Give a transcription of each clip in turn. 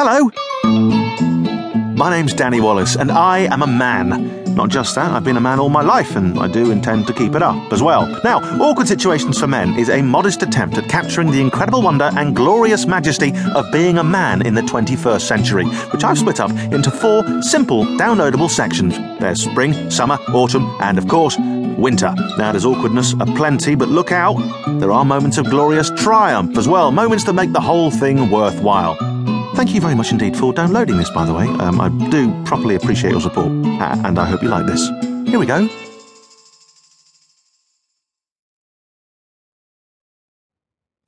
Hello! My name's Danny Wallace, and I am a man. Not just that, I've been a man all my life, and I do intend to keep it up as well. Now, Awkward Situations for Men is a modest attempt at capturing the incredible wonder and glorious majesty of being a man in the 21st century, which I've split up into four simple, downloadable sections. There's spring, summer, autumn, and of course, winter. Now, there's awkwardness aplenty, but look out, there are moments of glorious triumph as well, moments that make the whole thing worthwhile. Thank you very much indeed for downloading this, by the way. Um, I do properly appreciate your support, uh, and I hope you like this. Here we go.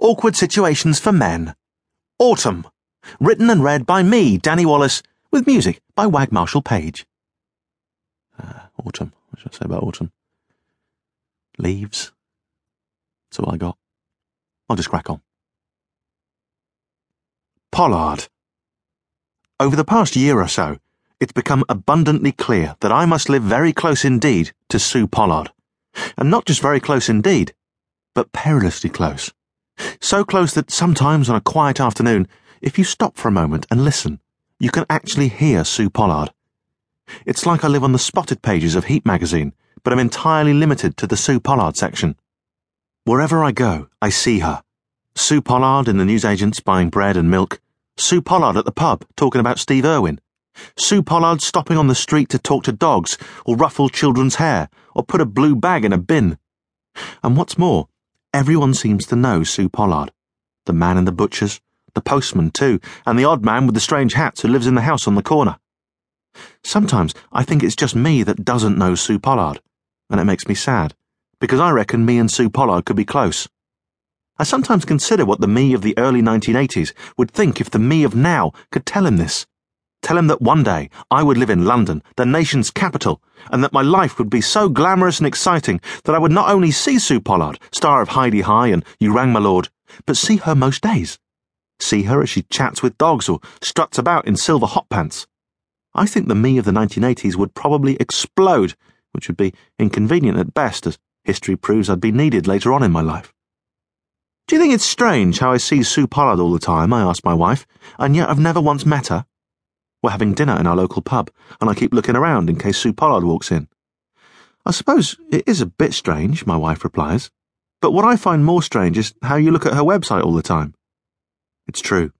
Awkward Situations for Men. Autumn. Written and read by me, Danny Wallace, with music by Wag Marshall Page. Uh, autumn. What should I say about autumn? Leaves. That's all I got. I'll just crack on. Pollard. Over the past year or so, it's become abundantly clear that I must live very close indeed to Su Pollard. And not just very close indeed, but perilously close. So close that sometimes on a quiet afternoon, if you stop for a moment and listen, you can actually hear Su Pollard. It's like I live on the spotted pages of Heat magazine, but I'm entirely limited to the Su Pollard section. Wherever I go, I see her. Su Pollard in the newsagents buying bread and milk. Su Pollard at the pub talking about Steve Irwin. Su Pollard stopping on the street to talk to dogs, or ruffle children's hair, or put a blue bag in a bin. And what's more, everyone seems to know Su Pollard. The man in the butcher's, the postman too, and the odd man with the strange hats who lives in the house on the corner. Sometimes I think it's just me that doesn't know Su Pollard, and it makes me sad, because I reckon me and Su Pollard could be close. I sometimes consider what the me of the early 1980s would think if the me of now could tell him this. Tell him that one day I would live in London, the nation's capital, and that my life would be so glamorous and exciting that I would not only see Su Pollard, star of Hi-de-Hi and You Rang My Lord, but see her most days. See her as she chats with dogs or struts about in silver hot pants. I think the me of the 1980s would probably explode, which would be inconvenient at best, as history proves I'd be needed later on in my life. Do you think it's strange how I see Su Pollard all the time? I asked my wife, and yet I've never once met her. We're having dinner in our local pub, and I keep looking around in case Sue Pollard walks in. I suppose it is a bit strange, my wife replies, but what I find more strange is how you look at her website all the time. It's true.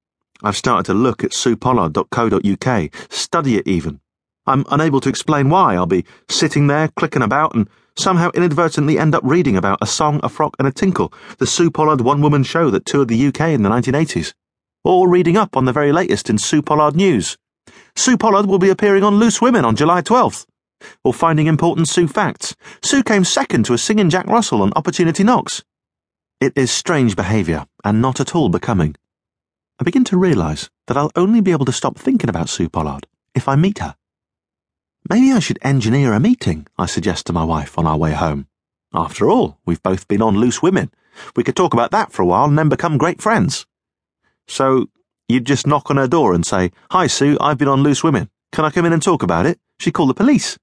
I've started to look at suepollard.co.uk, study it even. I'm unable to explain why. I'll be sitting there, clicking about, and somehow inadvertently end up reading about A Song, a Frock, and a Tinkle, the Su Pollard one woman show that toured the UK in the 1980s. Or reading up on the very latest in Su Pollard news. Su Pollard will be appearing on Loose Women on July 12th. Or finding important Su facts. Su came second to a singing Jack Russell on Opportunity Knocks. It is strange behaviour, and not at all becoming. I begin to realise that I'll only be able to stop thinking about Su Pollard if I meet her. Maybe I should engineer a meeting, I suggest to my wife on our way home. After all, we've both been on Loose Women. We could talk about that for a while and then become great friends. So, you'd just knock on her door and say, Hi, Su, I've been on Loose Women. Can I come in and talk about it? She'd call the police.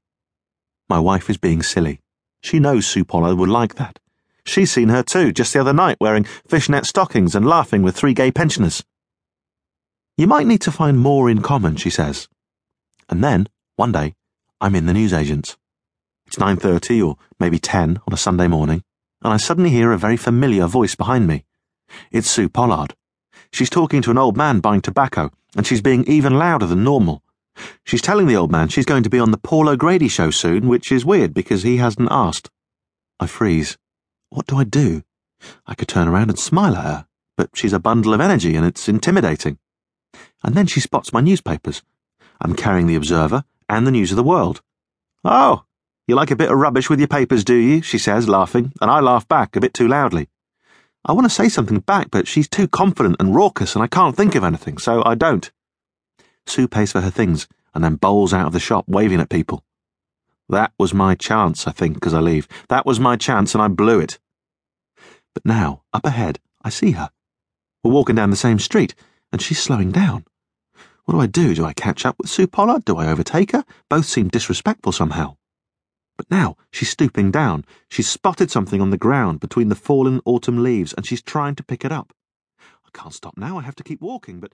My wife is being silly. She knows Su Pollard would like that. She's seen her too, just the other night, wearing fishnet stockings and laughing with three gay pensioners. You might need to find more in common, she says. And then, one day, I'm in the newsagents. It's 9.30 or maybe 10 on a Sunday morning, and I suddenly hear a very familiar voice behind me. It's Su Pollard. She's talking to an old man buying tobacco, and she's being even louder than normal. She's telling the old man she's going to be on the Paul O'Grady show soon, which is weird because he hasn't asked. I freeze. What do I do? I could turn around and smile at her, but she's a bundle of energy and it's intimidating. And then she spots my newspapers. I'm carrying the Observer, and the news of the world. Oh, you like a bit of rubbish with your papers, do you? she says, laughing, and I laugh back a bit too loudly. I want to say something back, but she's too confident and raucous, and I can't think of anything, so I don't. Su pays for her things and then bowls out of the shop, waving at people. That was my chance, I think, as I leave. That was my chance, and I blew it. But now, up ahead, I see her. We're walking down the same street, and she's slowing down. What do I do? Do I catch up with Su Pollard? Do I overtake her? Both seem disrespectful somehow. But now she's stooping down. She's spotted something on the ground between the fallen autumn leaves, and she's trying to pick it up. I can't stop now. I have to keep walking, but